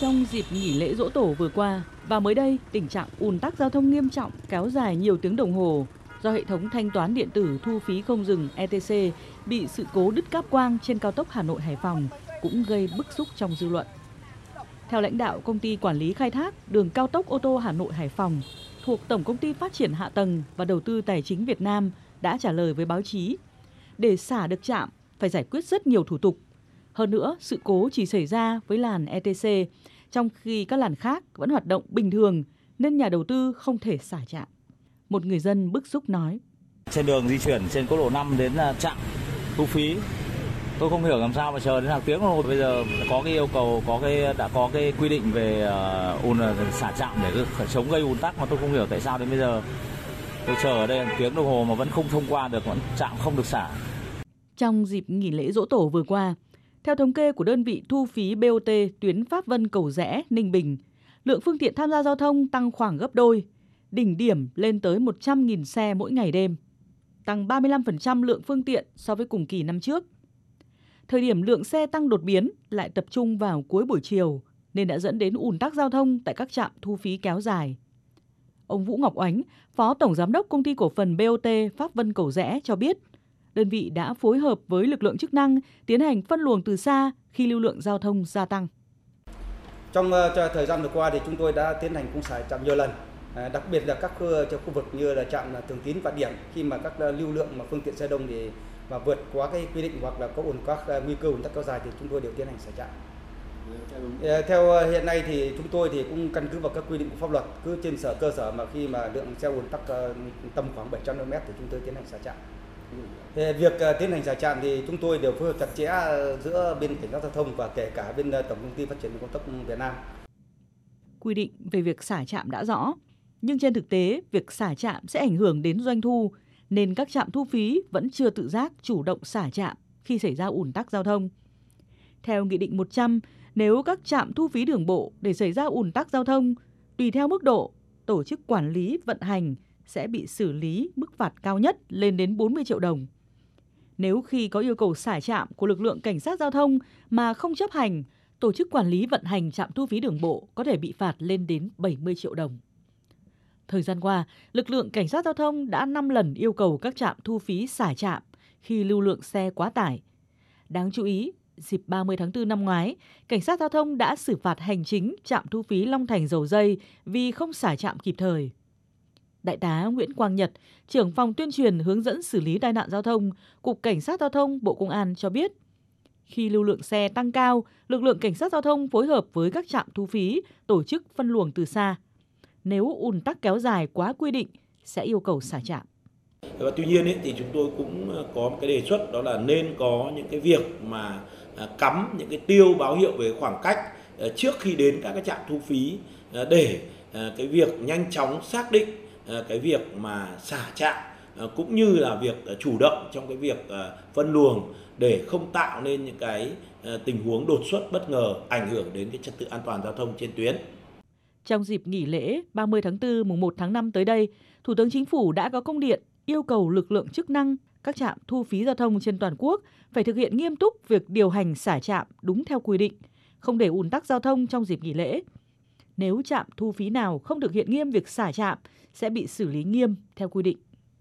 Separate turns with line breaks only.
Trong dịp nghỉ lễ dỗ tổ vừa qua và mới đây, tình trạng ùn tắc giao thông nghiêm trọng kéo dài nhiều tiếng đồng hồ do hệ thống thanh toán điện tử thu phí không dừng ETC bị sự cố đứt cáp quang trên cao tốc Hà Nội Hải Phòng cũng gây bức xúc trong dư luận. Theo lãnh đạo công ty quản lý khai thác đường cao tốc ô tô Hà Nội Hải Phòng thuộc Tổng công ty Phát triển Hạ tầng và Đầu tư Tài chính Việt Nam đã trả lời với báo chí. Để xả được trạm phải giải quyết rất nhiều thủ tục. Hơn nữa, sự cố chỉ xảy ra với làn ETC, trong khi các làn khác vẫn hoạt động bình thường nên nhà đầu tư không thể xả trạm. Một người dân bức xúc nói.
Trên đường di chuyển trên quốc lộ 5 đến à, trạm thu phí tôi không hiểu làm sao mà chờ đến hàng tiếng rồi bây giờ có cái yêu cầu có cái đã có cái quy định về uh, ùn xả trạm để chống gây ùn tắc mà tôi không hiểu tại sao đến bây giờ tôi chờ ở đây hàng tiếng đồng hồ mà vẫn không thông qua được vẫn trạm không được xả
trong dịp nghỉ lễ dỗ tổ vừa qua theo thống kê của đơn vị thu phí BOT tuyến Pháp Vân Cầu Rẽ, Ninh Bình, lượng phương tiện tham gia giao thông tăng khoảng gấp đôi, đỉnh điểm lên tới 100.000 xe mỗi ngày đêm, tăng 35% lượng phương tiện so với cùng kỳ năm trước. Thời điểm lượng xe tăng đột biến lại tập trung vào cuối buổi chiều nên đã dẫn đến ùn tắc giao thông tại các trạm thu phí kéo dài. Ông Vũ Ngọc Oánh, Phó Tổng Giám đốc Công ty Cổ phần BOT Pháp Vân Cầu Rẽ cho biết, đơn vị đã phối hợp với lực lượng chức năng tiến hành phân luồng từ xa khi lưu lượng giao thông gia tăng.
Trong ờ, thời gian vừa qua thì chúng tôi đã tiến hành cung xả trạm nhiều lần, à, đặc biệt là các khu, khu vực như là trạm à, Thường Tín và Điểm khi mà các ờ, lưu lượng mà phương tiện xe đông thì mà vượt quá cái quy định hoặc là có ủn các ờ, nguy cơ ủn tắc kéo dài thì chúng tôi đều tiến hành xả trạm. Theo hiện nay thì chúng tôi thì cũng căn cứ vào các quy định của pháp luật cứ trên sở cơ sở mà khi mà lượng xe ủn tắc tầm khoảng 700 km thì chúng tôi tiến hành xả trạm. Việc ờ, tiến hành xả trạm thì chúng tôi đều phối hợp chặt chẽ ờ, giữa bên cảnh sát giao thông và kể cả bên ờ, tổng công ty phát triển cao tốc Việt Nam.
Quy định về việc xả trạm đã rõ, nhưng trên thực tế việc xả trạm sẽ ảnh hưởng đến doanh thu nên các trạm thu phí vẫn chưa tự giác chủ động xả trạm khi xảy ra ủn tắc giao thông. Theo Nghị định 100, nếu các trạm thu phí đường bộ để xảy ra ủn tắc giao thông, tùy theo mức độ, tổ chức quản lý vận hành sẽ bị xử lý mức phạt cao nhất lên đến 40 triệu đồng. Nếu khi có yêu cầu xả trạm của lực lượng cảnh sát giao thông mà không chấp hành, tổ chức quản lý vận hành trạm thu phí đường bộ có thể bị phạt lên đến 70 triệu đồng. Thời gian qua, lực lượng cảnh sát giao thông đã 5 lần yêu cầu các trạm thu phí xả trạm khi lưu lượng xe quá tải. Đáng chú ý, dịp 30 tháng 4 năm ngoái, cảnh sát giao thông đã xử phạt hành chính trạm thu phí Long Thành dầu dây vì không xả trạm kịp thời. Đại tá Nguyễn Quang Nhật, trưởng phòng tuyên truyền hướng dẫn xử lý tai nạn giao thông, Cục Cảnh sát Giao thông Bộ Công an cho biết, khi lưu lượng xe tăng cao, lực lượng cảnh sát giao thông phối hợp với các trạm thu phí tổ chức phân luồng từ xa. Nếu ùn tắc kéo dài quá quy định sẽ yêu cầu xả trạm.
Và tuy nhiên ấy, thì chúng tôi cũng có một cái đề xuất đó là nên có những cái việc mà à, cắm những cái tiêu báo hiệu về khoảng cách à, trước khi đến các cái trạm thu phí à, để cái việc nhanh chóng xác định Ờ, cái việc mà xả trạm ờ, cũng như là việc ờ, chủ động trong cái việc phân luồng để không tạo nên những cái tình huống đột xuất bất ngờ ảnh hưởng đến cái trật tự an toàn giao thông trên tuyến.
Trong dịp nghỉ lễ 30 tháng 4 mùng 1 tháng 5 tới đây, Thủ tướng Chính phủ đã có công điện yêu cầu lực lượng chức năng các trạm thu phí giao thông trên toàn quốc phải thực hiện nghiêm túc việc điều hành xả trạm đúng theo quy định, không để ùn tắc giao thông trong dịp nghỉ lễ. Nếu trạm thu phí nào không thực hiện nghiêm việc xả trạm, sẽ bị xử lý nghiêm theo quy định.